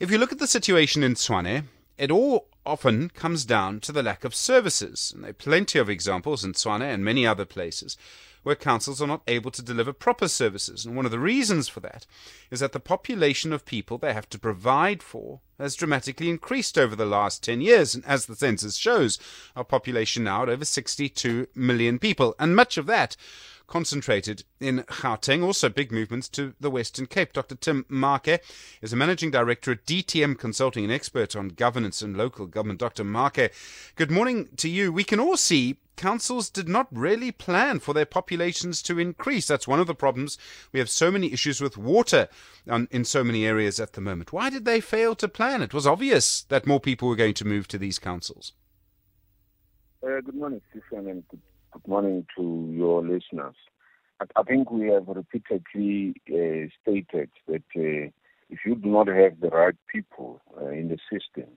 If you look at the situation in Tshwane, it all often comes down to the lack of services. And there are plenty of examples in Tshwane and many other places where councils are not able to deliver proper services. And one of the reasons for that is that the population of people they have to provide for has dramatically increased over the last 10 years. And as the census shows, our population now at over 62 million people. And much of that concentrated in Gauteng. Also, big movements to the Western Cape. Dr. Tim Maake is a managing director at DTM Consulting, an expert on governance and local government. Dr. Maake, good morning to you. We can all see councils did not really plan for their populations to increase. That's one of the problems. We have so many issues with water on, in so many areas at the moment. Why did they fail to plan? It was obvious that more people were going to move to these councils. Uh, good morning, Stephen, and good Good morning to your listeners. I think we have repeatedly uh, stated that uh, if you do not have the right people uh, in the system,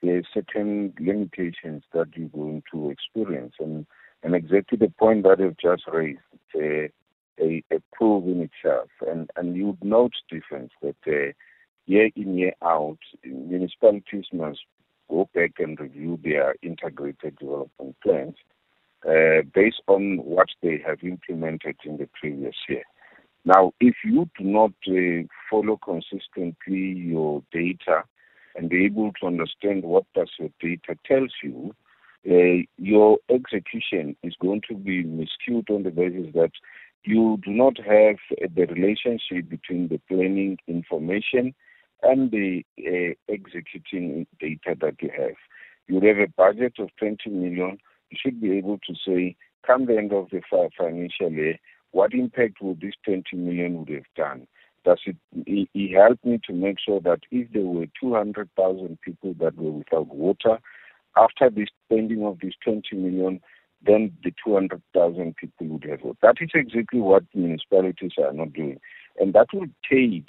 there are certain limitations that you're going to experience. And, and exactly the point that you've just raised, it's a, a, a proof in itself. And, and you would note difference that uh, year in, year out, municipalities must go back and review their integrated development plans uh, based on what they have implemented in the previous year. Now, if you do not uh, follow consistently your data and be able to understand what does your data tells you, uh, your execution is going to be miscued on the basis that you do not have the relationship between the planning information and the uh, executing data that you have. You have a budget of 20 million should be able to say, come the end of the financial year, what impact would this 20 million would have done? Does it, it, help me to make sure that if there were 200,000 people that were without water, after the spending of this 20 million, then the 200,000 people would have water. That is exactly what municipalities are not doing. And that will take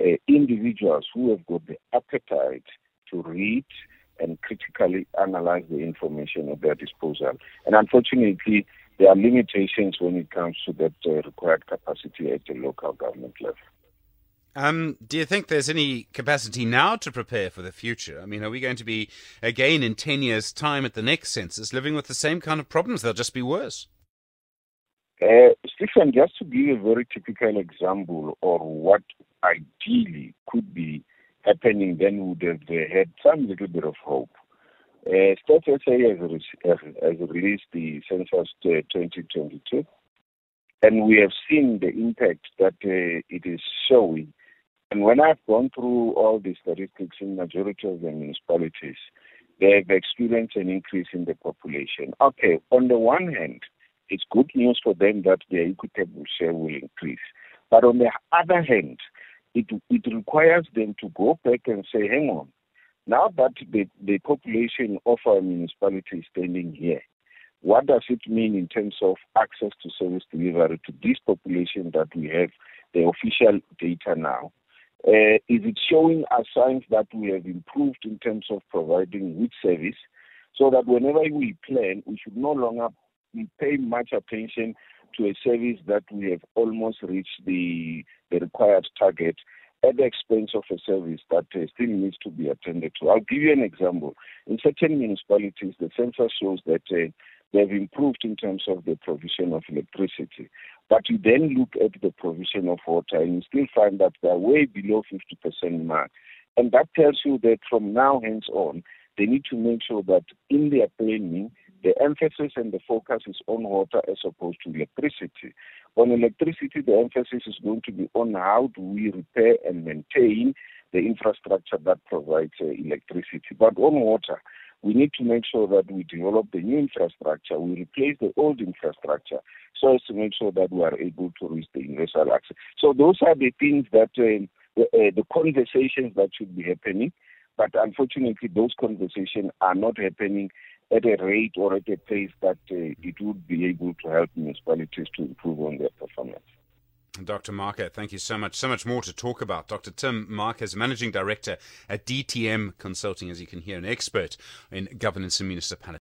uh, individuals who have got the appetite to read, and critically analyze the information at their disposal. And unfortunately, there are limitations when it comes to that uh, required capacity at the local government level. Um, do you think there's any capacity now to prepare for the future? I mean, are we going to be again in 10 years' time at the next census living with the same kind of problems? They'll just be worse. Uh, Stephen, just to give a very typical example of what ideally happening, then would have had some little bit of hope. Uh, SA has, has, released the census 2022, and we have seen the impact that uh, it is showing. And when I've gone through all the statistics in majority of the municipalities, they have experienced an increase in the population. Okay, on the one hand, it's good news for them that their equitable share will increase. But on the other hand, it, it requires them to go back and say, hang on, now that the, the population of our municipality is standing here, what does it mean in terms of access to service delivery to this population that we have the official data now? Uh, is it showing us signs that we have improved in terms of providing which service so that whenever we plan, we should no longer pay much attention to a service that we have almost reached the, the required target at the expense of a service that uh, still needs to be attended to. I'll give you an example. In certain municipalities, the census shows that uh, they've improved in terms of the provision of electricity. But you then look at the provision of water and you still find that they're way below 50% mark. And that tells you that from now hence on, they need to make sure that in their planning, the emphasis and the focus is on water as opposed to electricity. On electricity, the emphasis is going to be on how do we repair and maintain the infrastructure that provides uh, electricity. But on water, we need to make sure that we develop the new infrastructure, we replace the old infrastructure, so as to make sure that we are able to reach the universal access. So those are the things that uh, the, uh, the conversations that should be happening. But unfortunately, those conversations are not happening at a rate or at a pace that uh, it would be able to help municipalities to improve on their performance. Dr. Maake, thank you so much. So much more to talk about. Dr. Tim Maake is Managing Director at DTM Consulting, as you can hear, an expert in governance and municipality.